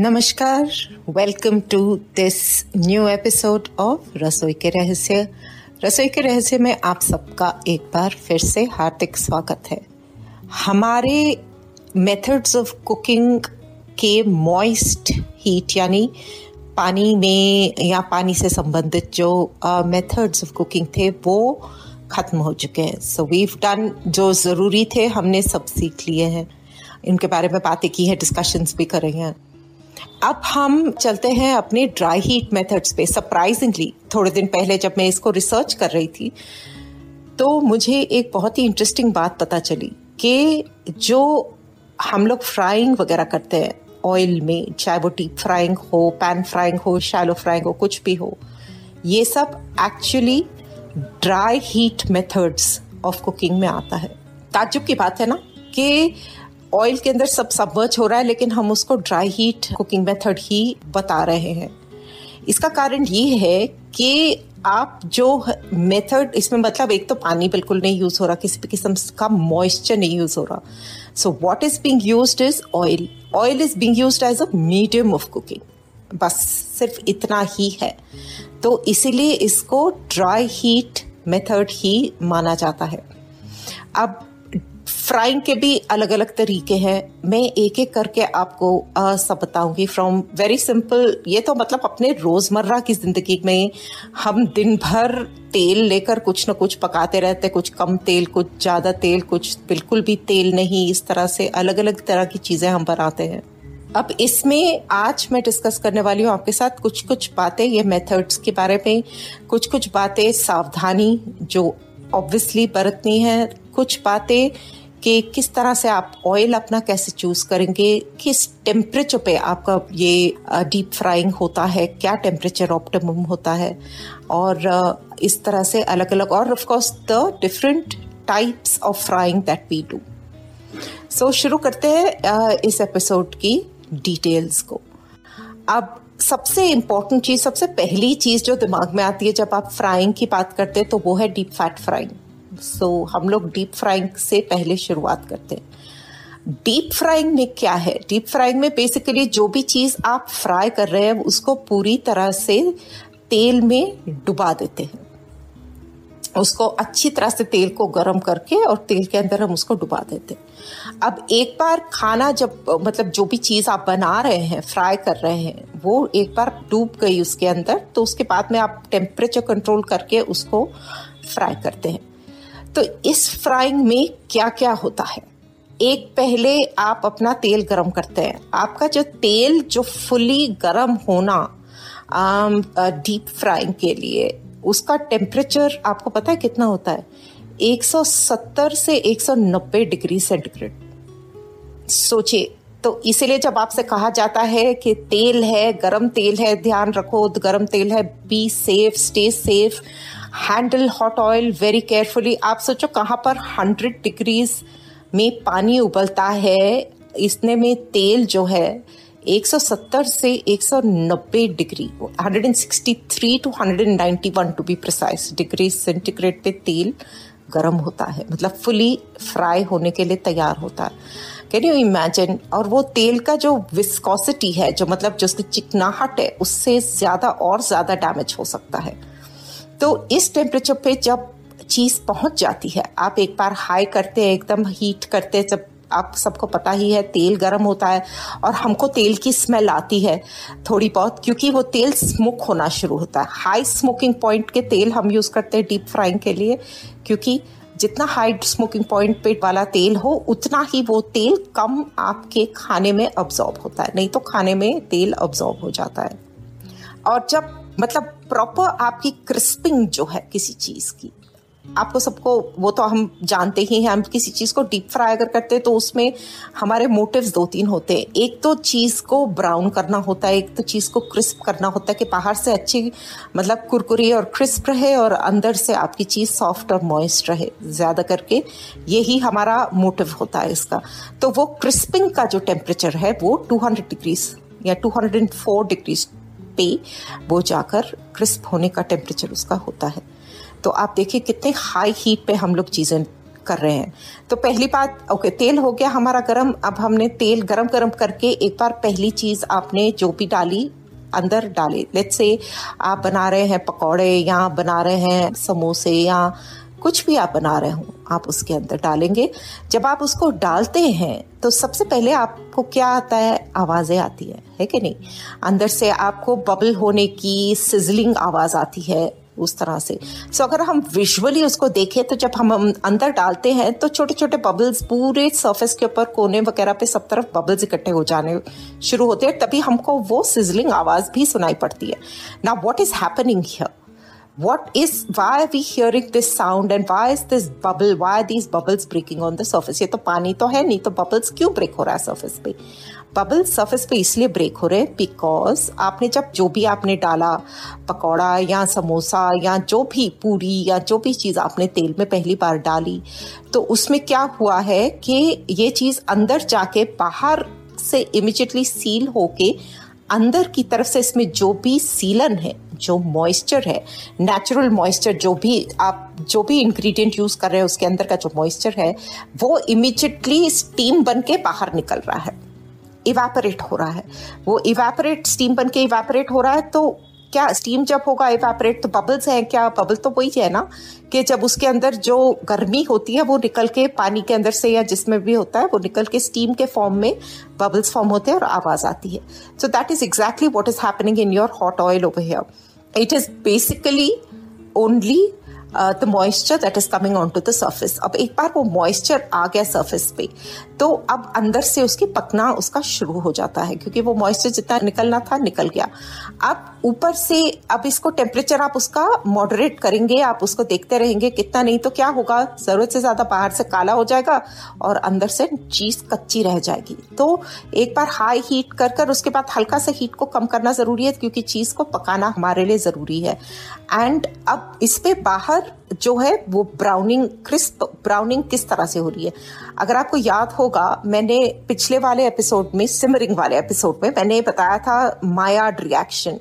नमस्कार। Welcome to this new episode of रसोई के रहस्य। रसोई के रहस्य में आप सबका एक बार फिर से हार्दिक स्वागत है। हमारे मेथड्स ऑफ़ कुकिंग के मॉइस्ट हीट यानी पानी में या पानी से संबंधित जो मेथड्स ऑफ़ कुकिंग थे, वो खत्म हो चुके हैं। सो वीव डन जो ज़रूरी थे, हमने सब सीख लिए हैं। इनके बारे में बातें की है डिस्कशंस भी कर रहे हैं अब हम चलते हैं अपने ड्राई हीट मेथड्स पे। सरप्राइजिंगली थोड़े दिन पहले जब मैं इसको रिसर्च कर रही थी तो मुझे एक बहुत ही इंटरेस्टिंग बात पता चली कि जो हम लोग फ्राइंग वगैरह करते हैं ऑयल में, चाहे वो डीप फ्राइंग हो पैन फ्राइंग हो शैलो फ्राइंग हो, कुछ भी हो, ये सब actually dry heat methods of cooking में आता है। ताजुब की बात है ना कि ऑयल के अंदर सब सबमर्ज हो रहा है, लेकिन हम उसको ड्राई हीट कुकिंग मेथड ही बता रहे हैं। इसका कारण ये है कि आप जो मेथड इसमें मतलब एक तो पानी बिल्कुल नहीं यूज़ हो रहा, किसी भी किस्म का मॉइस्चर नहीं यूज़ हो रहा। So what is being used is oil oil is being used as a medium of cooking बस सिर्फ़ इतना ही है। तो इसीलिए इसको ड्राई हीट मेथड ही माना जाता है। अब फ्राइंग के भी अलग अलग तरीके हैं। मैं एक एक करके आपको आ, सब बताऊँगी। फ्रॉम वेरी सिंपल ये तो मतलब अपने रोज़मर्रा की ज़िंदगी में हम दिन भर तेल लेकर कुछ न कुछ पकाते रहते हैं कुछ कम तेल कुछ ज़्यादा तेल कुछ बिल्कुल भी तेल नहीं इस तरह से अलग अलग तरह की चीज़ें हम बनाते हैं। अब इसमें आज मैं डिस्कस करने वाली हूँ आपके साथ कुछ कुछ बातें ये मेथड्स के बारे में। कुछ कुछ बातें सावधानी जो ऑब्वियसली बरतनी है। कुछ बातें कि किस तरह से आप ऑयल अपना कैसे चूज़ करेंगे, किस टेम्परेचर पे आपका ये डीप फ्राइंग होता है, क्या टेम्परेचर ऑप्टिमम होता है, और इस तरह से अलग अलग और of course the different types of frying that we do so शुरू करते हैं इस एपिसोड की डिटेल्स को। अब सबसे इम्पोर्टेंट चीज़, सबसे पहली चीज़ जो दिमाग में आती है जब आप फ्राइंग की बात करते हैं तो वो है deep fat frying so so, हम लोग डीप फ्राइंग से पहले शुरुआत करते हैं। डीप फ्राइंग में क्या है? डीप फ्राइंग में बेसिकली जो भी चीज़ आप फ्राई कर रहे हैं उसको पूरी तरह से तेल में डुबा देते हैं। उसको अच्छी तरह से तेल को गर्म करके और तेल के अंदर हम उसको डुबा देते हैं। अब एक बार खाना जब मतलब जो भी चीज़ आप बना रहे हैं फ्राई कर रहे हैं वो एक बार डूब गई उसके अंदर तो उसके बाद में आप टेम्परेचर कंट्रोल करके उसको फ्राई करते हैं। तो इस फ्राइंग में क्या क्या होता है? एक, पहले आप अपना तेल गरम करते हैं। आपका जो तेल, जो फुली गरम होना डीप फ्राइंग के लिए, उसका टेम्परेचर आपको पता है कितना होता है? 170 से 190 डिग्री सेंटीग्रेड। सोचिए तो इसीलिए जब आपसे कहा जाता है कि तेल है, गरम तेल है, ध्यान रखो, गरम तेल है be safe stay safe handle hot oil very carefully. आप सोचो कहाँ पर हंड्रेड डिग्रीज में पानी उबलता है। इसने में तेल जो है 170 से 190 degree 163 to 191 to be precise degree centigrade पे तेल गर्म होता है। मतलब फुली फ्राई होने के लिए तैयार होता है। कैन यू इमेजिन और वो तेल का जो विस्कोसिटी है, जो मतलब जो उसकी चिकनाहट है, उससे ज़्यादा और ज़्यादा डैमेज हो सकता है। तो इस टेम्परेचर पे जब चीज़ पहुँच जाती है, आप एक बार हाई करते हैं, एकदम हीट करते जब आप सबको पता ही है, तेल गर्म होता है और हमको तेल की स्मेल आती है थोड़ी बहुत, क्योंकि वो तेल स्मोक होना शुरू होता है। हाई स्मोकिंग पॉइंट के तेल हम यूज़ करते हैं डीप फ्राइंग के लिए, क्योंकि जितना हाई स्मोकिंग पॉइंट पे वाला तेल हो, उतना ही वो तेल कम आपके खाने में अब्जॉर्ब होता है। नहीं तो खाने में तेल अब्जॉर्ब हो जाता है। और जब मतलब प्रॉपर आपकी क्रिस्पिंग जो है किसी चीज़ की। आपको सबको, वो तो हम जानते ही हैं, हम किसी चीज़ को डीप फ्राई अगर करते हैं तो उसमें हमारे मोटिव्स दो तीन होते हैं। एक तो चीज़ को ब्राउन करना होता है, एक तो चीज़ को क्रिस्प करना होता है कि बाहर से अच्छी मतलब कुरकुरी और क्रिस्प रहे और अंदर से आपकी चीज़ सॉफ्ट और मॉइस्ट रहे। ज़्यादा करके यही हमारा मोटिव होता है इसका। तो वो क्रिस्पिंग का जो टेम्परेचर है वो टू डिग्रीज या टू डिग्रीज पे वो जाकर क्रिस्प होने का टेम्परेचर उसका होता है। तो आप देखिए कितने हाई हीट पे हम लोग चीज़ें कर रहे हैं। तो पहली बात ओके तेल हो गया हमारा गरम। अब हमने तेल गरम गरम करके एक बार पहली चीज़ आपने जो भी डाली, अंदर डाले। लेट्स से आप बना रहे हैं पकौड़े या बना रहे हैं समोसे या कुछ भी आप बना रहे हो आप उसके अंदर डालेंगे। जब आप उसको डालते हैं तो सबसे पहले आपको क्या आता है? आवाज़ें आती है है कि नहीं? अंदर से आपको बबल होने की सिजलिंग आवाज़ आती है उस तरह से। सो so, अगर हम विजुअली उसको देखें तो जब हम अंदर डालते हैं तो छोटे छोटे बबल्स पूरे सरफेस के ऊपर कोने वगैरह पे सब तरफ़ बबल्स इकट्ठे हो जाने शुरू होते हैं तभी हमको वो सिजलिंग आवाज़ भी सुनाई पड़ती है। ना what is happening here what is, why are we hearing this sound and why is this bubble, why are these bubbles breaking on the surface? ये तो पानी तो है, नहीं तो bubbles क्यों break रहा है surface पे? बबल सरफेस पे इसलिए ब्रेक हो रहे हैं बिकॉज़ आपने जब जो भी आपने डाला पकौड़ा या समोसा या जो भी पूरी या जो भी चीज़ आपने तेल में पहली बार डाली तो उसमें क्या हुआ है कि ये चीज़ अंदर जाके बाहर से इमिजिएटली सील होके अंदर की तरफ़ से इसमें जो भी सीलन है, जो मॉइस्चर है नेचुरल मॉइस्चर जो भी आप, जो भी इंग्रेडिएंट यूज़ कर रहे हैं, उसके अंदर का जो मॉइस्चर है, वो इमिजिएटली स्टीम बन के बाहर निकल रहा है। इवेपोरेट हो रहा है। वो इवेपोरेट स्टीम बन के इवेपोरेट हो रहा है तो क्या स्टीम जब होगा एवेपरेट तो बबल्स हैं क्या? बबल तो वही है ना कि जब उसके अंदर जो गर्मी होती है वो निकल के पानी के अंदर से या जिसमें भी होता है वो निकल के स्टीम के फॉर्म में बबल्स फॉर्म होते हैं और आवाज़ आती है। So that is exactly what is happening in your hot oil over here it is basically only the moisture that is coming on to the surface अब एक बार वो मॉइस्चर आ गया सर्फेस पे तो अब अंदर से उसकी पकना उसका शुरू हो जाता है, क्योंकि वो मॉइस्चर जितना निकलना था, निकल गया। अब ऊपर से, अब इसको टेम्परेचर आप उसका मॉडरेट करेंगे, आप उसको देखते रहेंगे, कितना नहीं तो क्या होगा? ज़रूरत से ज़्यादा बाहर से काला हो जाएगा और अंदर से चीज़ कच्ची रह जाएगी। तो एक बार हाई हीट कर कर उसके बाद हल्का सा हीट को कम करना ज़रूरी है, क्योंकि चीज़ को पकाना हमारे लिए ज़रूरी है। एंड अब इस पे बाहर जो है, वो ब्राउनिंग क्रिस्प ब्राउनिंग किस तरह से हो रही है? अगर आपको याद होगा, मैंने पिछले वाले एपिसोड में सिमरिंग वाले एपिसोड में, मैंने बताया था Maillard reaction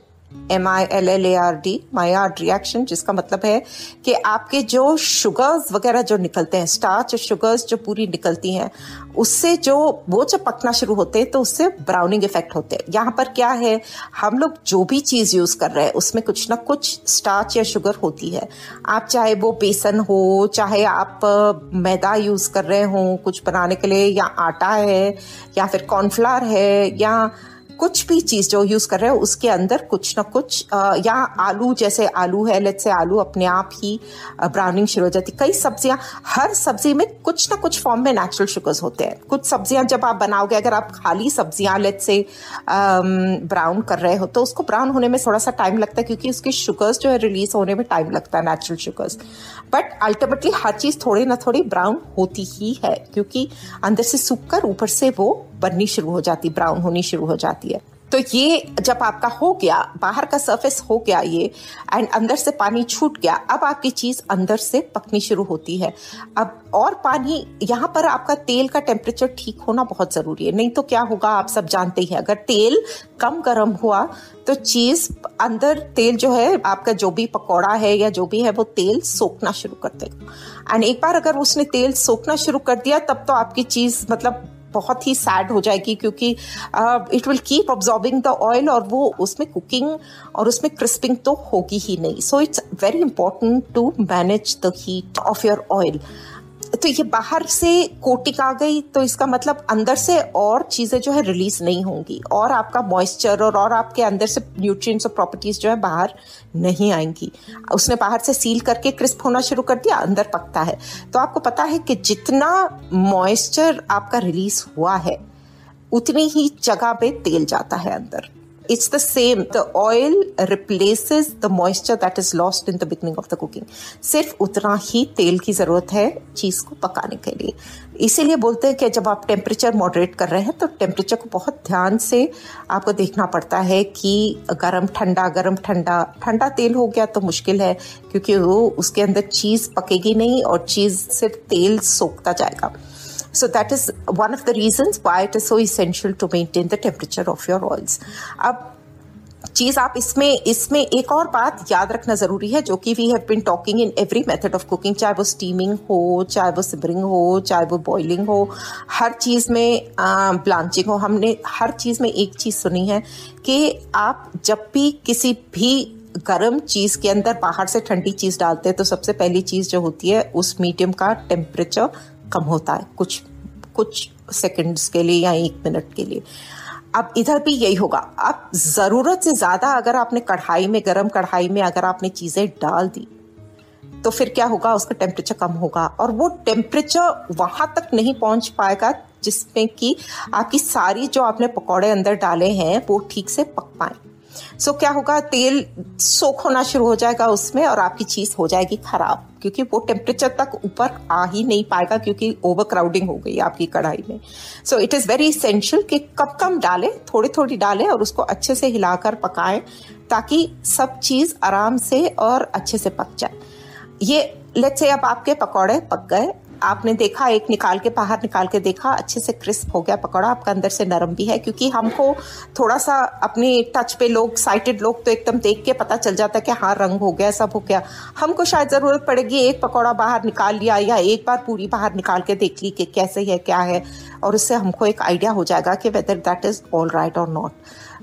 M I L L A R D Maillard reaction जिसका मतलब है कि आपके जो शुगर्स वगैरह जो निकलते हैं स्टार्च और शुगर्स जो पूरी निकलती हैं, उससे जो, वो जब पकना शुरू होते हैं तो उससे ब्राउनिंग इफ़ेक्ट होते हैं। यहाँ पर क्या है, हम लोग जो भी चीज़ यूज़ कर रहे हैं, उसमें कुछ ना कुछ स्टार्च या शुगर होती है। आप चाहे वो बेसन हो, चाहे आप मैदा यूज़ कर रहे हो, कुछ बनाने के लिए, या आटा है, या फिर कॉर्नफ्लावर है, या कुछ भी चीज़ जो यूज़ कर रहे हो, उसके अंदर कुछ ना कुछ या आलू जैसे आलू है लेट से आलू अपने आप ही ब्राउनिंग शुरू हो जाती है। कई सब्ज़ियाँ, हर सब्ज़ी में कुछ ना कुछ फॉर्म में नेचुरल शुगर्स होते हैं। कुछ सब्ज़ियाँ जब आप बनाओगे, अगर आप खाली सब्ज़ियाँ लेट से ब्राउन कर रहे हो तो उसको ब्राउन होने में थोड़ा सा टाइम लगता है, क्योंकि उसके शुगर्स जो है रिलीज़ होने में टाइम लगता है नेचुरल शुगर्स बट अल्टीमेटली हर चीज़ थोड़ी ना थोड़ी ब्राउन होती ही है, क्योंकि अंदर से सूख कर ऊपर से वो बननी शुरू हो जाती ब्राउन होनी शुरू हो जाती। तो ये जब आपका हो गया, बाहर का सरफेस हो गया ये एंड अंदर से पानी छूट गया, अब आपकी चीज़ अंदर से पकनी शुरू होती है। अब और पानी, यहाँ पर आपका तेल का टेम्परेचर ठीक होना बहुत ज़रूरी है। नहीं तो क्या होगा, आप सब जानते ही अगर तेल कम गर्म हुआ तो चीज़ अंदर तेल जो है, आपका जो भी पकौड़ा है या जो भी है, वो तेल सोखना शुरू कर देगा। एंड एक बार अगर उसने तेल सोखना शुरू कर दिया, तब तो आपकी चीज़ मतलब बहुत ही सैड हो जाएगी क्योंकि it will keep absorbing the oil और वो उसमें कुकिंग और उसमें क्रिस्पिंग तो होगी ही नहीं। So it's very important to manage the heat of your oil तो ये बाहर से कोटिक आ गई तो इसका मतलब अंदर से और चीज़ें जो है रिलीज़ नहीं होंगी। और आपका मॉइस्चर और और आपके अंदर से न्यूट्रिएंट्स और प्रॉपर्टीज़ जो है बाहर नहीं आएँगी। उसने बाहर से सील करके क्रिस्प होना शुरू कर दिया, अंदर पकता है। तो आपको पता है कि जितना मॉइस्चर आपका रिलीज़ हुआ है, उतनी ही जगह पे तेल जाता है अंदर। It's the same. The oil replaces the moisture that is lost in the beginning of the cooking. सिर्फ़ उतना ही तेल की ज़रूरत है चीज़ को पकाने के लिए। इसीलिए बोलते हैं कि जब आप टेम्परेचर मॉडरेट कर रहे हैं तो टेम्परेचर को बहुत ध्यान से आपको देखना पड़ता है कि गरम, ठंडा गरम, ठंडा ठंडा तेल हो गया तो मुश्किल है, क्योंकि वो उसके अंदर चीज़ पकेगी नहीं और चीज़ सिर्फ़ तेल सोखता जाएगा। So that is one of the reasons why it is so essential to maintain the temperature of your oils. अब चीज़ आप इसमें इसमें एक और बात याद रखना ज़रूरी है, जो कि we have been talking in every method of cooking चाहे वो स्टीमिंग हो, चाहे वो सिबरिंग हो, चाहे वो बॉइलिंग हो, हर चीज़ में ब्लांचिंग हो हमने हर चीज़ में एक चीज़ सुनी है कि आप जब भी किसी भी गर्म चीज़ के अंदर बाहर से ठंडी चीज़ डालते हैं तो सबसे पहली चीज़ जो होती है, उस मीडियम का टेम्परेचर कम होता है, कुछ कुछ सेकंड्स के लिए या एक मिनट के लिए। अब इधर भी यही होगा। अब ज़रूरत से ज़्यादा अगर आपने कढ़ाई में, गरम कढ़ाई में अगर आपने चीज़ें डाल दी तो फिर क्या होगा? उसका टेम्परेचर कम होगा। और वो टेम्परेचर वहाँ तक नहीं पहुँच पाएगा जिसमें कि आपकी सारी जो आपने पकौड़े अंदर डाले हैं, वो ठीक से पक पाए। सो क्या होगा? तेल सोख होना शुरू हो जाएगा उसमें और आपकी चीज़ हो जाएगी खराब, क्योंकि वो टेम्परेचर तक ऊपर आ ही नहीं पाएगा क्योंकि ओवर क्राउडिंग हो गई आपकी कढ़ाई में। So it is very essential कि कम कम डालें थोड़ी थोड़ी डालें और उसको अच्छे से हिलाकर पकाएँ, ताकि सब चीज़ आराम से और अच्छे से पक जाए। ये लेट्स से अब आपके पकौड़े पक गए आपने देखा, एक निकाल के बाहर निकाल के देखा, अच्छे से क्रिस्प हो गया, पकौड़ा आपका अंदर से नरम भी है, क्योंकि हमको थोड़ा सा अपने टच पे लोग साइटेड लोग तो एकदम देख के पता चल जाता है कि हाँ रंग हो गया, सब हो गया। हमको शायद ज़रूरत पड़ेगी, एक पकौड़ा बाहर निकाल लिया या एक बार पूरी बाहर निकाल के देख ली कि कैसे है, क्या है, और उससे हमको एक आइडिया हो जाएगा कि whether that is all right और नॉट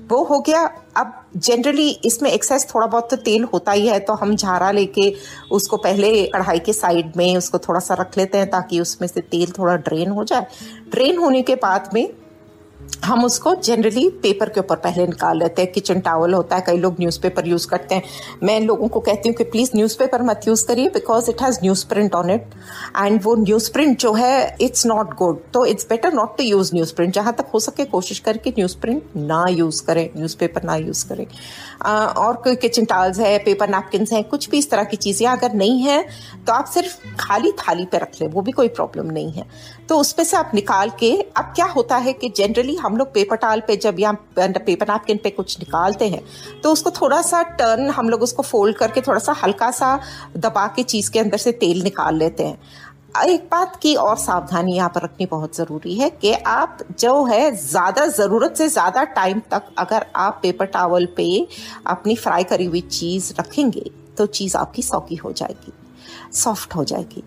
वो हो गया। अब जनरली इसमें एक्सेस थोड़ा बहुत तो तेल होता ही है तो हम झारा लेके उसको पहले कढ़ाई के साइड में उसको थोड़ा सा रख लेते हैं ताकि उसमें से तेल थोड़ा ड्रेन हो जाए। ड्रेन होने के बाद में हम उसको जनरली पेपर के ऊपर पहले निकाल लेते हैं किचन टावल होता है, कई लोग न्यूज़पेपर यूज़ करते हैं। मैं लोगों को कहती हूँ कि प्लीज़ न्यूज़पेपर मत यूज़ करिए because it has news print on it and वो न्यूज़ प्रिंट जो है इट्स नॉट गुड तो it's better not to use news print जहाँ तक हो सके कोशिश करें कि न्यूज़ प्रिंट ना यूज़ करें न्यूज़पेपर ना यूज़ करें। और कोई किचन टावल्स है पेपर नैपकिन है, कुछ भी इस तरह की चीज़ें अगर नहीं है तो आप सिर्फ़ खाली थाली पे रख लें, वो भी कोई प्रॉब्लम नहीं है। तो उसमें से आप निकाल के, अब क्या होता है कि जनरली हम लोग पेपर टाल पे जब या पेपर नैपकिन पे कुछ निकालते हैं तो उसको थोड़ा सा टर्न हम लोग उसको फोल्ड करके थोड़ा सा हल्का सा दबा के चीज़ के अंदर से तेल निकाल लेते हैं। एक बात की और सावधानी यहाँ पर रखनी बहुत ज़रूरी है कि आप जो है ज़्यादा ज़रूरत से ज़्यादा टाइम तक अगर आप पेपर टावल पे अपनी फ्राई करी हुई चीज़ रखेंगे तो चीज़ आपकी सौकी हो जाएगी सॉफ्ट हो जाएगी।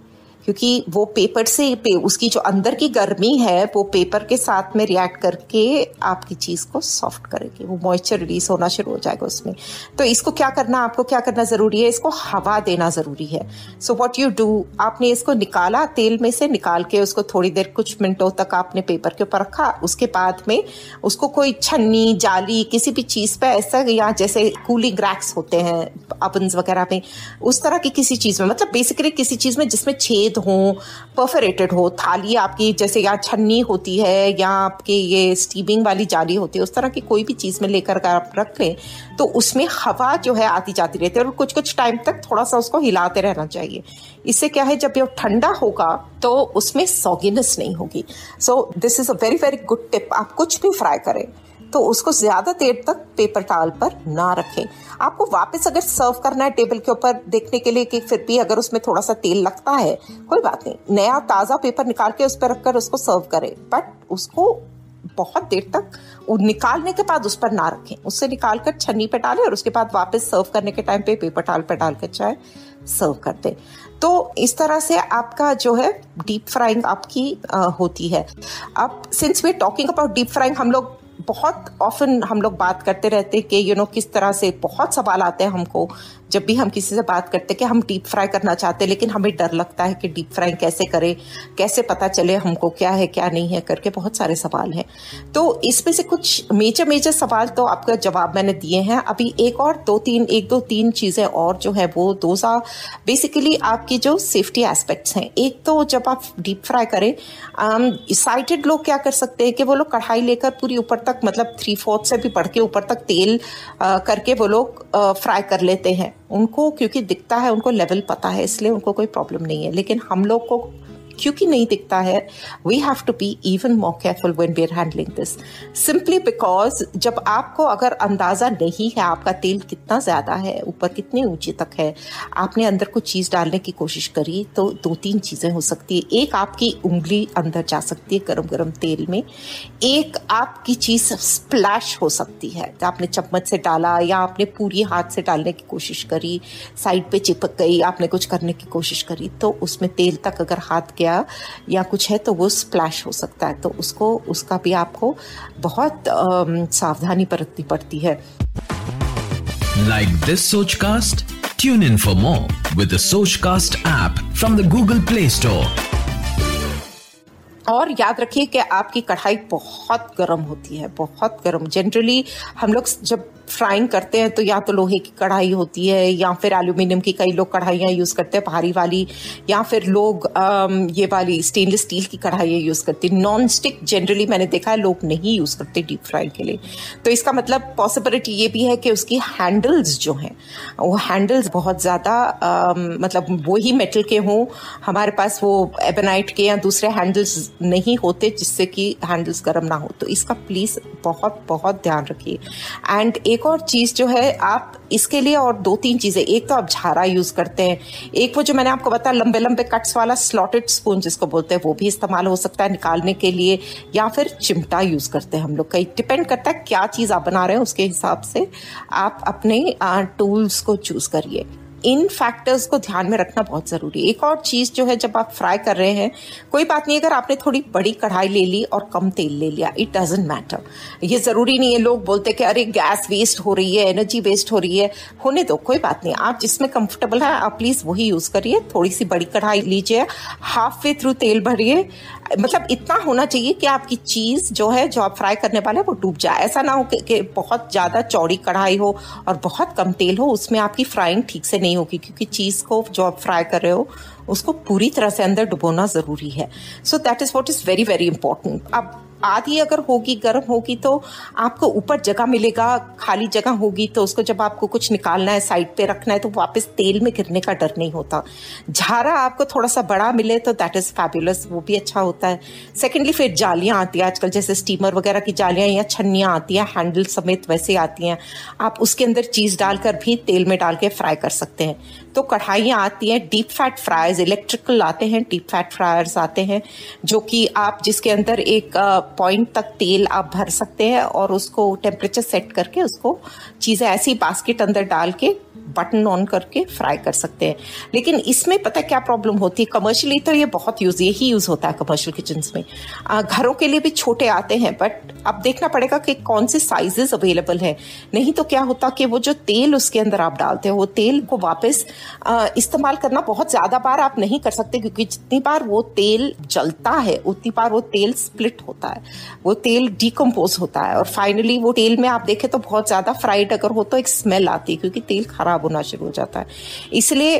क्योंकि वो पेपर से पे, उसकी जो अंदर की गर्मी है वो पेपर के साथ में रिएक्ट करके आपकी चीज़ को सॉफ्ट करेगी। वो मॉइस्चर रिलीज़ होना शुरू हो जाएगा उसमें। तो इसको क्या करना आपको क्या करना ज़रूरी है? इसको हवा देना ज़रूरी है। सो वॉट यू डू आपने इसको निकाला तेल में से निकाल के उसको थोड़ी देर कुछ मिनटों तक आपने पेपर के ऊपर रखा। उसके बाद में उसको कोई छन्नी जाली किसी भी चीज़ पे ऐसा या जैसे कूलिंग रैक्स होते हैं अपन वगैरह में उस तरह की किसी चीज़ में मतलब बेसिकली किसी चीज़ में जिसमें छेद हो परफरेटेड हो, थाली आपकी जैसे यहाँ छन्नी होती है या आपके ये स्टीमिंग वाली जाली होती है, उस तरह की कोई भी चीज़ में लेकर अगर आप रख लें तो उसमें हवा जो है आती जाती रहती है और कुछ कुछ टाइम तक थोड़ा सा उसको हिलाते रहना चाहिए। इससे क्या है, जब ये ठंडा होगा तो उसमें सॉगिनेस नहीं होगी। So this is a very very good tip आप कुछ भी फ्राई करें। तो उसको ज़्यादा देर तक पेपर टाल पर ना रखें। आपको वापस अगर सर्व करना है टेबल के ऊपर देखने के लिए कि फिर भी अगर उसमें थोड़ा सा तेल लगता है कोई बात नहीं। नया ताज़ा पेपर निकाल के उस पर रखकर उसको सर्व करें। बट उसको बहुत देर तक निकालने के बाद उस पर ना रखें। उससे निकाल कर छन्नी पे डालें और उसके बाद वापस सर्व करने के टाइम पे पेपर टाल पर डाल कर चाहे सर्व कर दें। तो इस तरह से आपका जो है डीप फ्राइंग आपकी आ, होती है। अब since we talking about deep frying हम लोग बहुत ऑफन हम लोग बात करते रहते हैं कि यू नो किस तरह से बहुत सवाल आते हैं हमको। जब भी हम किसी से बात करते हैं कि हम डीप फ्राई करना चाहते हैं लेकिन हमें डर लगता है कि डीप फ्राई कैसे करें कैसे पता चले हमको क्या है क्या नहीं है करके बहुत सारे सवाल हैं। तो इसमें से कुछ मेजर मेजर सवाल तो आपका जवाब मैंने दिए हैं। अभी एक और दो तीन एक दो तीन चीज़ें और जो है वो दो सा बेसिकली आपकी जो सेफ्टी एस्पेक्ट्स हैं। एक तो जब आप डीप फ्राई करें साइटेड लोग क्या कर सकते हैं कि वो लोग कढ़ाई लेकर पूरी ऊपर तक मतलब थ्री फोर्थ से भी बढ़ के ऊपर तक तेल आ, करके वो लोग फ्राई कर लेते हैं। उनको, क्योंकि दिखता है, उनको लेवल पता है, इसलिए उनको कोई प्रॉब्लम नहीं है। लेकिन हम लोग को क्योंकि नहीं दिखता है we have to be even more careful when we are handling this simply because जब आपको अगर अंदाज़ा नहीं है, आपका तेल कितना ज़्यादा है, ऊपर कितनी ऊँची तक है, आपने अंदर कुछ चीज़ डालने की कोशिश करी तो दो तीन चीज़ें हो सकती है। एक आपकी उंगली अंदर जा सकती है गरम गरम तेल में, एक आपकी चीज़ स्प्लैश हो सकती है। आपने चम्मच से डाला या आपने पूरी हाथ से डालने की कोशिश करी, साइड पे चिपक गई, आपने कुछ करने की कोशिश करी तो उसमें तेल तक अगर हाथ गया गया या कुछ है तो वो स्प्लैश हो सकता है। तो उसको उसका भी आपको बहुत सावधानी बरतनी पड़ती है। Like this Sochcast tune in for more with Sochcast app from the Google Play Store और याद रखिए कि आपकी कढ़ाई बहुत गर्म होती है बहुत गर्म। जनरली हम लोग जब फ्राइंग करते हैं तो या तो लोहे की कढ़ाई होती है, या फिर एल्यूमिनियम की कई लोग कढ़ाइयाँ यूज़ करते हैं भारी वाली, या फिर लोग ये वाली स्टेनलेस स्टील की कढ़ाइयाँ यूज़ करते हैं। नॉन स्टिक जनरली मैंने देखा है, लोग नहीं यूज़ करते डीप फ्राइंग के लिए। तो इसका मतलब पॉसिबिलिटी ये भी है कि उसकी हैंडल्स जो हैं, वो हैंडल्स बहुत ज़्यादा मतलब वही मेटल के हों, हमारे पास वो एबेनाइट के या दूसरे हैंडल्स नहीं होते जिससे कि हैंडल्स गर्म ना हो। तो इसका प्लीज़ बहुत बहुत ध्यान रखिए। एंड एक एक और चीज़ जो है, आप इसके लिए और दो तीन चीज़ें, एक तो आप झारा यूज़ करते हैं, एक वो जो मैंने आपको बताया, लंबे लंबे कट्स वाला स्लॉटेड स्पून जिसको बोलते हैं, वो भी इस्तेमाल हो सकता है निकालने के लिए, या फिर चिमटा यूज़ करते हैं हम लोग कई। डिपेंड करता है क्या चीज़ आप बना रहे हैं, उसके हिसाब से आप अपने टूल्स को चूज़ करिए। इन फैक्टर्स को ध्यान में रखना बहुत ज़रूरी है। एक और चीज़ जो है जब आप फ्राई कर रहे हैं कोई बात नहीं अगर आपने थोड़ी बड़ी कढ़ाई ले ली और कम तेल ले लिया इट डजेंट मैटर ये ज़रूरी नहीं है लोग बोलते कि अरे गैस वेस्ट हो रही है एनर्जी वेस्ट हो रही है। होने दो कोई बात नहीं। आप जिसमें कंफर्टेबल है आप प्लीज़ वही यूज़ करिए। थोड़ी सी बड़ी कढ़ाई लीजिए हाफ़ वे थ्रू तेल भरिए। मतलब इतना होना चाहिए कि आपकी चीज़ जो है जो आप फ्राई करने वाले वो डूब जाए। ऐसा ना हो कि, बहुत ज़्यादा चौड़ी कढ़ाई हो और बहुत कम तेल हो उसमें आपकी फ्राइंग ठीक से नहीं होगी, क्योंकि चीज़ को जो आप फ्राई कर रहे हो, उसको पूरी तरह से अंदर डुबोना ज़रूरी है। So that is what is very very important अब आधी अगर होगी गर्म होगी तो आपको ऊपर जगह मिलेगा, खाली जगह होगी तो उसको जब आपको कुछ निकालना है साइड पे रखना है तो वापस तेल में गिरने का डर नहीं होता। झारा आपको थोड़ा सा बड़ा मिले तो दैट इज़ फैबुलस वो भी अच्छा होता है। सेकेंडली फिर जालियाँ आती हैं आजकल, जैसे स्टीमर वगैरह की जालियाँ या छन्नियाँ आती हैं हैंडल समेत वैसे आती हैं। आप उसके अंदर चीज़ डालकर भी तेल में डाल के फ्राई कर सकते हैं। तो कढ़ाइयाँ आती हैं डीप फैट फ्रायर्स इलेक्ट्रिकल आते हैं डीप फैट फ्रायर्स आते हैं, जो कि आप जिसके अंदर एक पॉइंट तक तेल आप भर सकते हैं और उसको टेम्परेचर सेट करके उसको चीज़ें ऐसी बास्केट अंदर डाल के बटन ऑन करके फ्राई कर सकते हैं। लेकिन इसमें पता क्या प्रॉब्लम होती है? कमर्शियली तो ये बहुत यूज़ यही यूज़ होता है कमर्शियल किचन में। आ, घरों के लिए भी छोटे आते हैं बट अब देखना पड़ेगा कि कौन से साइजेस अवेलेबल है। नहीं तो क्या होता कि वो जो तेल उसके अंदर आप डालते हैं वो तेल को वापस इस्तेमाल करना बहुत ज़्यादा बार आप नहीं कर सकते क्योंकि जितनी बार वो तेल जलता है उतनी बार वो तेल स्प्लिट होता है। वो तेल डिकम्पोज होता है और फाइनली वो तेल में आप देखें तो बहुत ज़्यादा फ्राइड अगर हो तो एक स्मेल आती है क्योंकि तेल खराब होना शुरू हो जाता है। इसलिए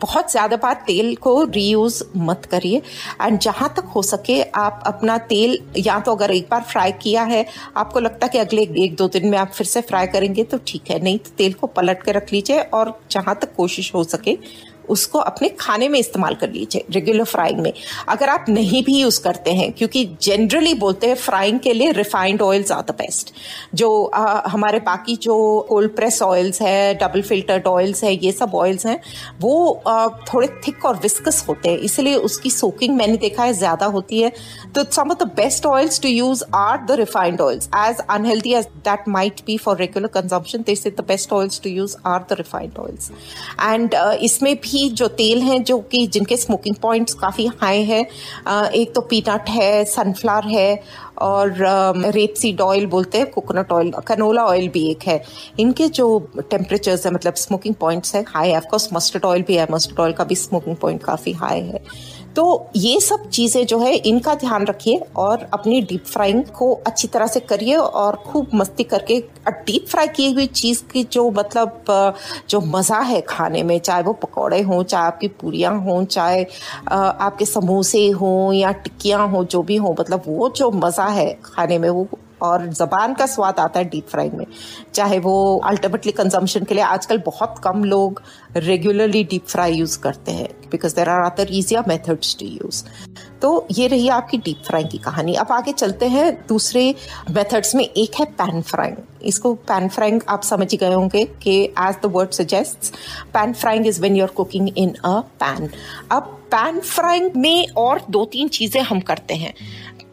बहुत ज़्यादा बार तेल को रीयूज मत करिए एंड जहाँ तक हो सके आप अपना तेल या तो अगर एक बार फ्राई किया है, आपको लगता है कि अगले एक दो दिन में आप फिर से फ्राई करेंगे तो ठीक है, नहीं तो तेल को पलट के रख लीजिए और जहाँ तक कोशिश हो सके उसको अपने खाने में इस्तेमाल कर लीजिए रेगुलर फ्राइंग में। अगर आप नहीं भी यूज़ करते हैं क्योंकि जनरली बोलते हैं फ्राइंग के लिए refined oils are the best जो आ, हमारे बाकी जो कोल्ड प्रेस ऑयल्स है डबल फिल्टर्ड ऑयल्स है ये सब ऑयल्स हैं वो आ, थोड़े थिक और विस्कस होते हैं। इसलिए उसकी सोकिंग मैंने देखा है ज़्यादा होती है। तो some of the best oils to use are the refined oils as unhealthy as that might be for regular consumption this is the best oils to use are the refined oils and इसमें भी भी जो तेल हैं, जो कि जिनके smoking points काफ़ी हाई हैं एक तो पीनट है सनफ्लावर है, और रेप सीड ऑयल बोलते हैं कोकोनट ऑयल कनोला ऑयल भी एक है। इनके जो टेम्परेचर्स है मतलब स्मोकिंग पॉइंट्स है हाई है। ऑफकोर्स मस्टर्ड ऑयल भी है मस्टर्ड ऑयल का भी स्मोकिंग पॉइंट काफ़ी हाई है। तो ये सब चीज़ें जो है, इनका ध्यान रखिए और अपनी डीप फ्राइंग को अच्छी तरह से करिए और खूब मस्ती करके डीप फ्राई की हुई चीज़ की जो मतलब जो मज़ा है खाने में, चाहे वो पकौड़े हों, चाहे आपकी पूरियाँ हों, चाहे आपके समोसे हों या टिक्कियाँ हों, जो भी हों मतलब वो जो मज़ा है खाने में, वो और ज़बान का स्वाद आता है डीप फ्राइंग में। चाहे वो अल्टीमेटली कंजम्पशन के लिए आजकल बहुत कम लोग रेगुलरली डीप फ्राई यूज़ करते हैं because there are other easier methods to use तो ये रही आपकी डीप फ्राइंग की कहानी। अब आगे चलते हैं दूसरे मेथड्स में। एक है पैन फ्राइंग इसको पैन फ्राइंग आप समझ गए होंगे कि as the word suggest pan frying is when you are cooking in a pan अब पैन फ्राइंग में और दो तीन चीज़ें हम करते हैं।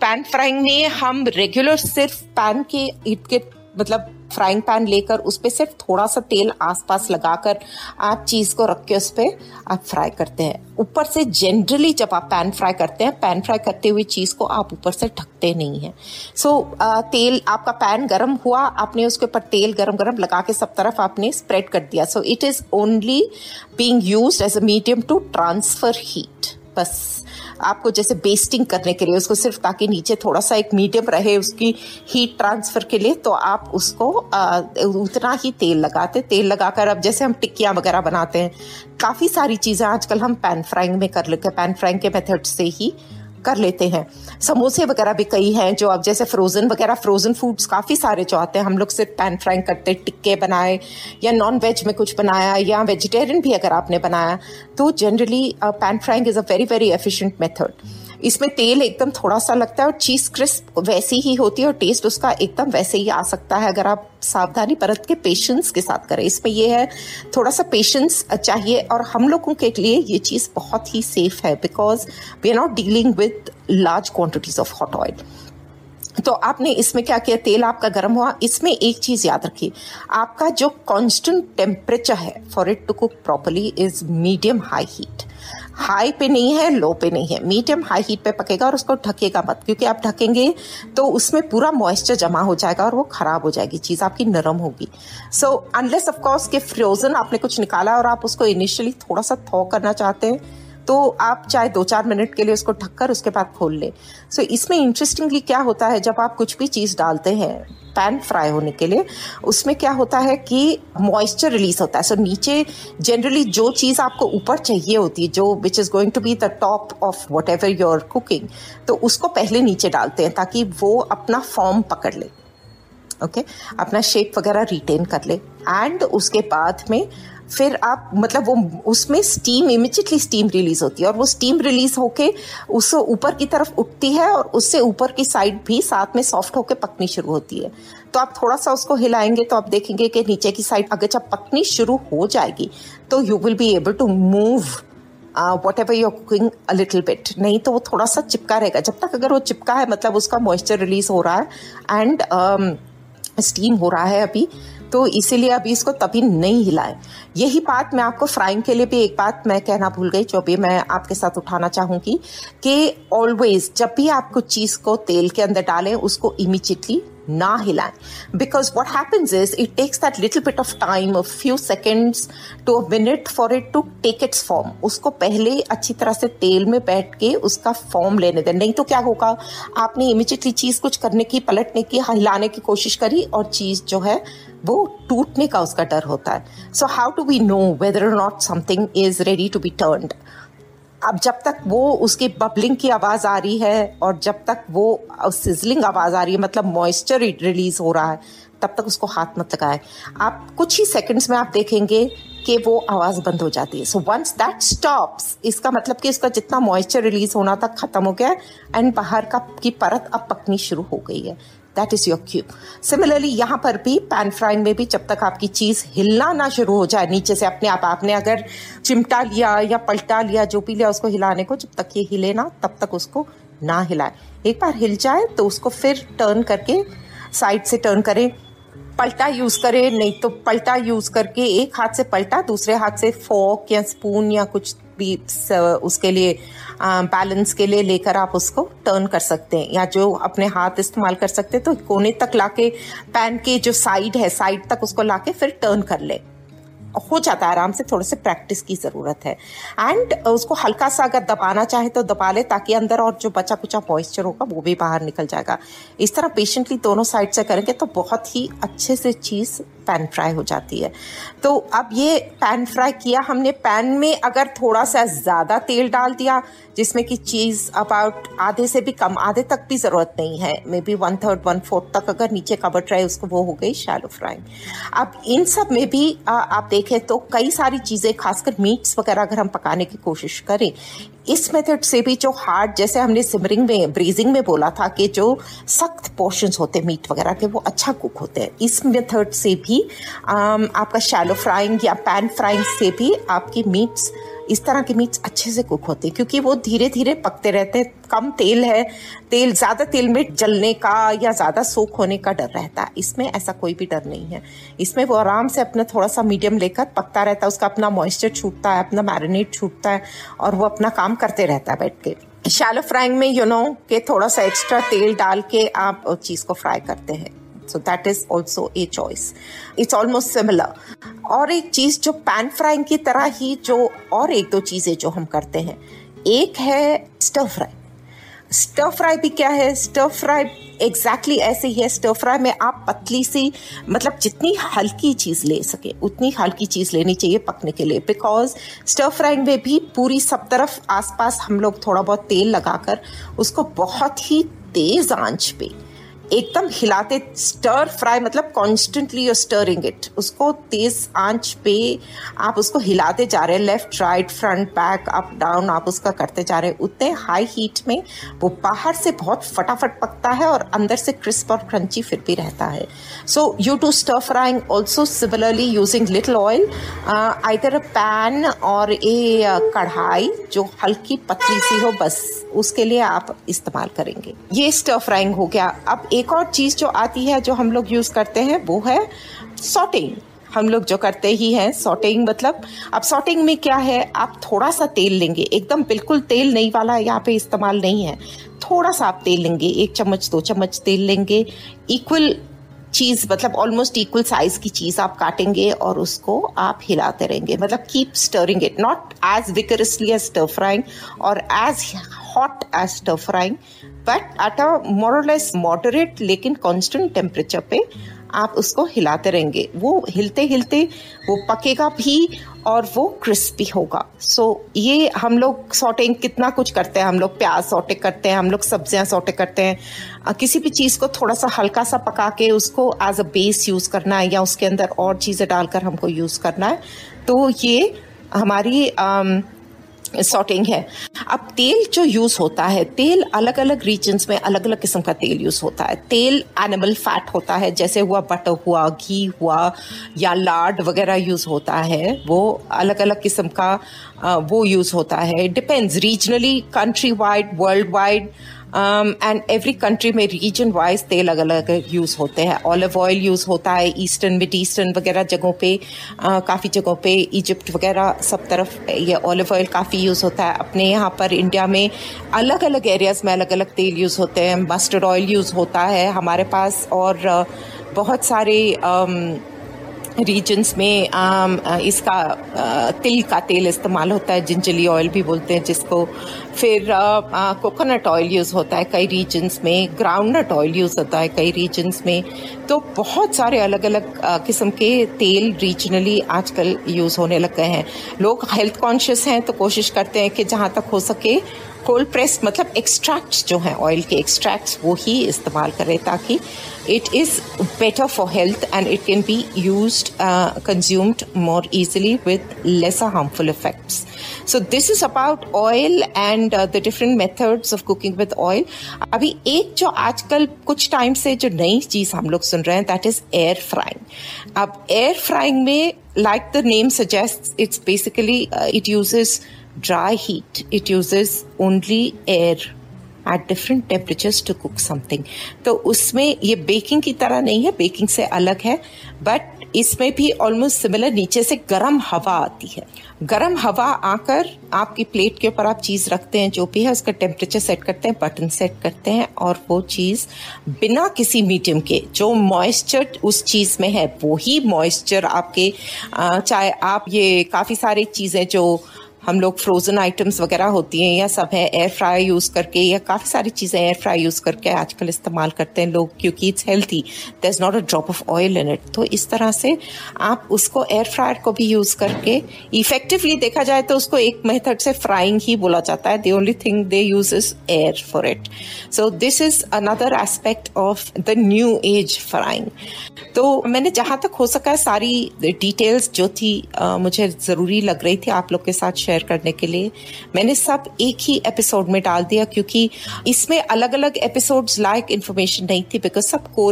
पैन फ्राइंग में हम रेगुलर सिर्फ़ पैन के इर्द गिर्द मतलब फ्राइंग पैन लेकर उस पर सिर्फ़ थोड़ा सा तेल आसपास लगाकर आप चीज़ को रख के उस पर आप फ्राई करते हैं। ऊपर से जनरली जब आप पैन फ्राई करते हैं पैन फ्राई करते हुए चीज़ को आप ऊपर से ढकते नहीं है। सो so, तेल आपका पैन गर्म हुआ आपने उसके ऊपर तेल गरम गरम लगा के सब तरफ़ आपने स्प्रेड कर दिया। So it is only being used as a medium to transfer heat बस आपको जैसे बेस्टिंग करने के लिए उसको सिर्फ़ ताकि नीचे थोड़ा सा एक मीडियम रहे उसकी हीट ट्रांसफ़र के लिए तो आप उसको आ, उतना ही तेल लगाते। तेल लगाकर अब जैसे हम टिक्कियाँ वगैरह बनाते हैं काफ़ी सारी चीज़ें आजकल हम पैन फ्राइंग में कर लेते हैं। पैन फ्राइंग के मेथड से ही कर लेते हैं। समोसे वगैरह भी कई हैं जो अब जैसे फ्रोजन वगैरह फ्रोजन फूड्स काफ़ी सारे जो आते हैं। हम लोग सिर्फ़ पैन फ्राइंग करते, टिक्के बनाए या नॉन वेज में कुछ बनाया या वेजिटेरियन भी अगर आपने बनाया तो generally pan frying is a very very efficient method इसमें तेल एकदम थोड़ा सा लगता है और चीज़ क्रिस्प वैसी ही होती है और टेस्ट उसका एकदम वैसे ही आ सकता है। अगर आप सावधानी बरत के पेशेंस के साथ करें। इसमें यह है थोड़ा सा पेशेंस चाहिए और हम लोगों के लिए ये चीज़ बहुत ही सेफ़ है because we are not dealing with large quantities of hot oil तो आपने इसमें क्या किया? तेल आपका गर्म हुआ। इसमें एक चीज़ याद रखिए। आपका जो कांस्टेंट टेम्परेचर है for it to cook properly is medium high heat high पे नहीं है लो पे नहीं है। मीडियम हाई हीट पे पकेगा और उसको ढकेगा मत, क्योंकि आप ढकेंगे तो उसमें पूरा मॉइस्चर जमा हो जाएगा और वो खराब हो जाएगी, चीज़ आपकी नरम होगी। सो अनलेस ऑफकोर्स के फ्रोजन आपने कुछ निकाला और आप उसको इनिशियली थोड़ा सा थॉ करना चाहते हैं तो आप चाहे दो चार मिनट के लिए उसको ढककर उसके बाद खोल लें। सो so, इसमें इंटरेस्टिंगली क्या होता है जब आप कुछ भी चीज़ डालते हैं पैन फ्राई होने के लिए उसमें क्या होता है कि मॉइस्चर रिलीज़ होता है। सो so, नीचे जनरली जो चीज़ आपको ऊपर चाहिए होती है जो which is going to be the top of whatever your cooking तो उसको पहले नीचे डालते हैं ताकि वो अपना फॉर्म पकड़ ले। Okay okay? अपना शेप वगैरह रिटेन कर ले। एंड उसके बाद में फिर आप मतलब वो उसमें स्टीम इमिजिएटली स्टीम रिलीज़ होती है और वो स्टीम रिलीज़ होके उस ऊपर की तरफ़ उठती है और उससे ऊपर की साइड भी साथ में सॉफ्ट होके पकनी शुरू होती है। तो आप थोड़ा सा उसको हिलाएँगे तो आप देखेंगे कि नीचे की साइड अगर जब पकनी शुरू हो जाएगी तो you will be able to move whatever your cooking a little bit नहीं तो वो थोड़ा सा चिपका रहेगा। जब तक अगर वो चिपका है मतलब उसका मॉइस्चर रिलीज़ हो रहा है एंड स्टीम um, हो रहा है अभी तो इसीलिए अभी इसको तभी नहीं हिलाए। यही बात मैं आपको फ्राइंग के लिए भी एक बात मैं कहना भूल गई, जो भी मैं आपके साथ उठाना चाहूँगी कि ऑलवेज जब भी आप कुछ चीज़ को तेल के अंदर डालें, उसको इमीजिएटली ना हिलाएँ। Because what happens is it takes that little bit of time few seconds to a minute for it to take its form उसको पहले अच्छी तरह से तेल में बैठ के उसका फॉर्म लेने दें। नहीं तो क्या होगा? आपने इमिजिएटली चीज़ कुछ करने की, पलटने की, हिलाने की कोशिश करी और चीज़ जो है वो टूटने का उसका डर होता है। So how to we know whether not something is ready to be turned अब जब तक वो उसकी बबलिंग की आवाज़ आ रही है और जब तक वो सिजलिंग आवाज़ आ रही है मतलब मॉइस्चर रिलीज़ हो रहा है, तब तक उसको हाथ मत लगाए। आप कुछ ही सेकंड्स में आप देखेंगे कि वो आवाज़ बंद हो जाती है। सो वंस दैट स्टॉप्स इसका मतलब कि इसका जितना मॉइस्चर रिलीज़ होना था खत्म हो गया एंड बाहर का, की परत अब पकनी शुरू हो गई है। That is your cube similarly यहाँ पर भी पैन फ्राइंग में भी जब तक आपकी चीज़ हिलना ना शुरू हो जाए, नीचे से अपने आप, आपने अगर चिमटा लिया या पलटा लिया, जो भी लिया, उसको हिलाने को जब तक ये हिले ना, तब तक उसको ना हिलाए। एक बार हिल जाए तो उसको फिर टर्न करके साइड से टर्न करें। पलटा यूज़ करें, नहीं तो पलटा यूज़ करके एक हाथ से पलटा, दूसरे हाथ से फोक या स्पून या कुछ भी उसके लिए बैलेंस के लिए लेकर आप उसको टर्न कर सकते हैं। या जो अपने हाथ इस्तेमाल कर सकते हैं तो कोने तक लाके पैन के जो साइड है साइड तक उसको लाके फिर टर्न कर ले। हो जाता है आराम से थोड़े से प्रैक्टिस की ज़रूरत है। एंड उसको हल्का सा अगर दबाना चाहे तो दबा ले ताकि अंदर और जो बचा कुचा मॉइस्चर होगा वो भी बाहर निकल जाएगा। इस तरह पेशेंटली दोनों साइड से करेंगे तो बहुत ही अच्छे से चीज़ पैन फ्राई हो जाती है। तो अब ये पैन फ्राई किया हमने। पैन में अगर थोड़ा सा ज़्यादा तेल डाल दिया जिसमें कि चीज़ अबाउट आधे से भी कम आधे तक भी ज़रूरत नहीं है। Maybe one third one fourth तक अगर नीचे कवर ट्राई उसको वो हो गई शैलो फ्राइंग अब इन सब में भी आ, आप देखें तो कई सारी चीज़ें, खासकर मीट्स वगैरह अगर हम पकाने की कोशिश करें, इस मेथड से भी जो हार्ड जैसे हमने सिमरिंग में ब्रीजिंग में बोला था कि जो सख्त पोर्शंस होते हैं मीट वगैरह के, वो अच्छा कुक होते हैं। इस मेथड से भी आपका शैलो फ्राइंग या पैन फ्राइंग से भी आपकी मीट्स इस तरह के मीट्स अच्छे से कुक होते हैं, क्योंकि वो धीरे धीरे पकते रहते हैं, कम तेल है, तेल, ज़्यादा तेल में जलने का या ज़्यादा सोख होने का डर रहता है। इसमें ऐसा कोई भी डर नहीं है। इसमें वो आराम से अपना थोड़ा सा मीडियम लेकर पकता रहता है, उसका अपना मॉइस्चर छूटता है, अपना मैरिनेट छूटता है और वो अपना काम करते रहता है बैठ के। शैलो फ्राइंग में यू नो के थोड़ा सा एक्स्ट्रा तेल डाल के आप चीज़ को फ्राई करते हैं। So that is also a choice it's almost similar और एक चीज़ जो पैन फ्राइंग की तरह ही जो और एक दो चीज़ें जो हम करते हैं। एक है स्टर फ्राई स्टर फ्राई भी क्या है? स्टर फ्राई एग्जैक्टली ऐसे ही है। स्टर फ्राई में आप पतली सी मतलब जितनी हल्की चीज़ ले सके, उतनी हल्की चीज़ लेनी चाहिए पकने के लिए। बिकॉज़ स्टर फ्राइंग में भी पूरी सब तरफ़ आसपास हम लोग थोड़ा बहुत तेल लगाकर उसको बहुत ही तेज आँच पे एकदम हिलाते स्टर फ्राई मतलब कॉन्स्टेंटली यू स्टरिंग इट उसको तेज आँच पे आप उसको हिलाते जा रहे हैं left right front back up down आप उसका करते जा रहे हैं। उतने हाई हीट में वो बाहर से बहुत फटाफट पकता है और अंदर से क्रिस्प और क्रंची फिर भी रहता है। So you to stir frying also similarly using little oil either a pan और ए कढ़ाई जो हल्की पतली सी हो, बस उसके लिए आप इस्तेमाल करेंगे। ये स्टर फ्राइंग हो गया। अब एक और चीज़ जो आती है जो हम लोग यूज़ करते हैं, वो है सॉटिंग हम लोग जो करते ही हैं सॉटिंग मतलब अब सॉटिंग में क्या है, आप थोड़ा सा तेल लेंगे, एकदम बिल्कुल तेल नहीं वाला यहाँ पे इस्तेमाल नहीं है। थोड़ा सा आप तेल लेंगे, एक चम्मच, दो चम्मच तेल लेंगे इक्वल चीज़ मतलब ऑलमोस्ट इक्वल साइज़ की चीज़ आप काटेंगे और उसको आप हिलाते रहेंगे। मतलब keep stirring it not as vigorously as stir frying और as hot as stir frying but at a more less moderate लेकिन कांस्टेंट टेम्परेचर पे आप उसको हिलाते रहेंगे। वो हिलते हिलते वो पकेगा भी और वो क्रिस्पी होगा। सो so, ये हम लोग सॉटिंग कितना कुछ करते हैं? हम लोग प्याज सॉटे करते हैं हम लोग सब्ज़ियाँ सॉटे करते हैं। किसी भी चीज़ को थोड़ा सा हल्का सा पका के उसको एज अ बेस यूज़ करना है या उसके अंदर और चीज़ें डालकर हमको यूज़ करना है। तो ये हमारी सॉटिंग है। अब तेल जो यूज़ होता है, तेल अलग अलग रीजन्स में अलग अलग किस्म का तेल यूज़ होता है। तेल एनिमल फैट होता है, जैसे हुआ बटर हुआ, घी हुआ या लाड वगैरह यूज़ होता है, वो अलग अलग किस्म का वो यूज़ होता है। Depends regionally country wide world wide and every country में रीजन वाइज तेल अलग अलग यूज़ होते हैं। ऑलिव ऑयल यूज़ होता है ईस्टर्न मिड ईस्टर्न वगैरह जगहों पे uh, काफ़ी जगहों पे इजिप्ट वगैरह सब तरफ़ ये ऑलिव ऑयल काफ़ी यूज़ होता है। अपने यहाँ पर इंडिया में अलग अलग एरियाज़ में अलग अलग तेल यूज़ होते हैं। मस्टर्ड ऑयल यूज़ होता है हमारे पास और uh, बहुत सारे um, रीजन्स में आम इसका तिल का तेल इस्तेमाल होता है। जिंजली ऑयल भी बोलते हैं जिसको फिर कोकोनट ऑयल यूज़ होता है कई रीजन्स में ग्राउंडनट ऑयल यूज़ होता है कई रीजन्स में। तो बहुत सारे अलग अलग किस्म के तेल रीजनली आजकल यूज़ होने लग गए हैं। लोग हेल्थ कॉन्शियस हैं तो कोशिश करते हैं कि जहाँ तक हो सके कोल्ड प्रेस मतलब एक्सट्रैक्ट्स जो हैं ऑयल के एक्सट्रैक्ट्स वो ही इस्तेमाल करें ताकि it is better for health and it can be use consumed more easily with lesser harmful effects so this is about oil and the different methods of cooking with oil अभी एक जो आजकल कुछ time से जो नई चीज़ हम लोग सुन रहे हैं दैट इज़ एयर फ्राइंग अब एयर फ्राइंग में like the name suggest it's basically it uses dry heat. It uses only air at different temperatures to cook something तो उसमें ये बेकिंग की तरह नहीं है बेकिंग से अलग है बट इसमें भी ऑलमोस्ट सिमिलर नीचे से गर्म हवा आती है। गर्म हवा आकर आपकी प्लेट के ऊपर आप चीज़ रखते हैं, जो भी है, उसका टेम्परेचर सेट करते हैं बटन सेट करते हैं, और वो चीज़ बिना किसी मीडियम के, जो मॉइस्चर उस चीज़ में है, वो ही मॉइस्चर आपके चाहे आप ये काफ़ी सारी चीज़ें जो हम लोग फ्रोजन आइटम्स वगैरह होती हैं या सब है एयर फ्राई यूज़ करके या काफ़ी सारी चीज़ें एयर फ्राई यूज़ करके आजकल इस्तेमाल करते हैं लोग क्योंकि it's healthy there is not a drop of oil in it तो इस तरह से आप उसको एयर फ्रायर को भी यूज़ करके इफेक्टिवली देखा जाए तो उसको एक मेथड से फ्राइंग ही बोला जाता है. The only thing they use is air for it so this is another aspect of the new age frying तो मैंने जहाँ तक हो सका सारी डिटेल्स जो थी uh, मुझे ज़रूरी लग रही थी आप लोग के साथ शेयर करने के लिए मैंने सब एक ही एपिसोड में डाल दिया क्योंकि इसमें अलग अलग एपिसोड्स लाइक इन्फॉर्मेशन नहीं थी बिकॉज़ सबको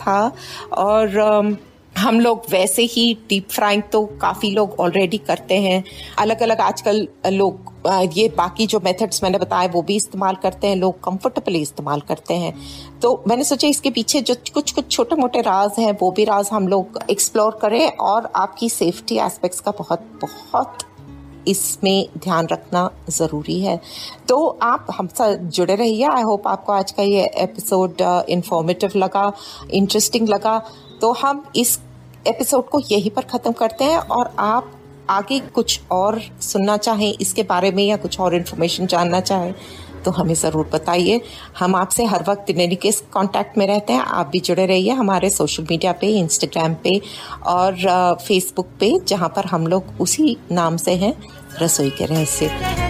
था और um, हम लोग वैसे ही डीप फ्राइंग तो काफ़ी लोग ऑलरेडी करते हैं। अलग अलग आजकल लोग ये बाकी जो मेथड्स मैंने बताए वो भी इस्तेमाल करते हैं लोग कंफर्टेबली इस्तेमाल करते हैं। तो मैंने सोचा इसके पीछे जो कुछ कुछ छोटे मोटे राज हैं वो भी राज हम लोग एक्सप्लोर करें और आपकी सेफ्टी एस्पेक्ट्स का बहुत बहुत इसमें ध्यान रखना ज़रूरी है। तो आप हमसे जुड़े रहिए। आई होप आपको आज का ये एपिसोड इन्फॉर्मेटिव लगा इंटरेस्टिंग लगा। तो हम इस एपिसोड को यहीं पर ख़त्म करते हैं और आप आगे कुछ और सुनना चाहें, इसके बारे में या कुछ और इन्फॉर्मेशन जानना चाहें तो हमें ज़रूर बताइए। हम आपसे हर वक्त इन के कांटेक्ट में रहते हैं। आप भी जुड़े रहिए हमारे सोशल मीडिया पे इंस्टाग्राम पे और फेसबुक पे, जहाँ पर हम लोग उसी नाम से हैं, रसोई के रहस्य।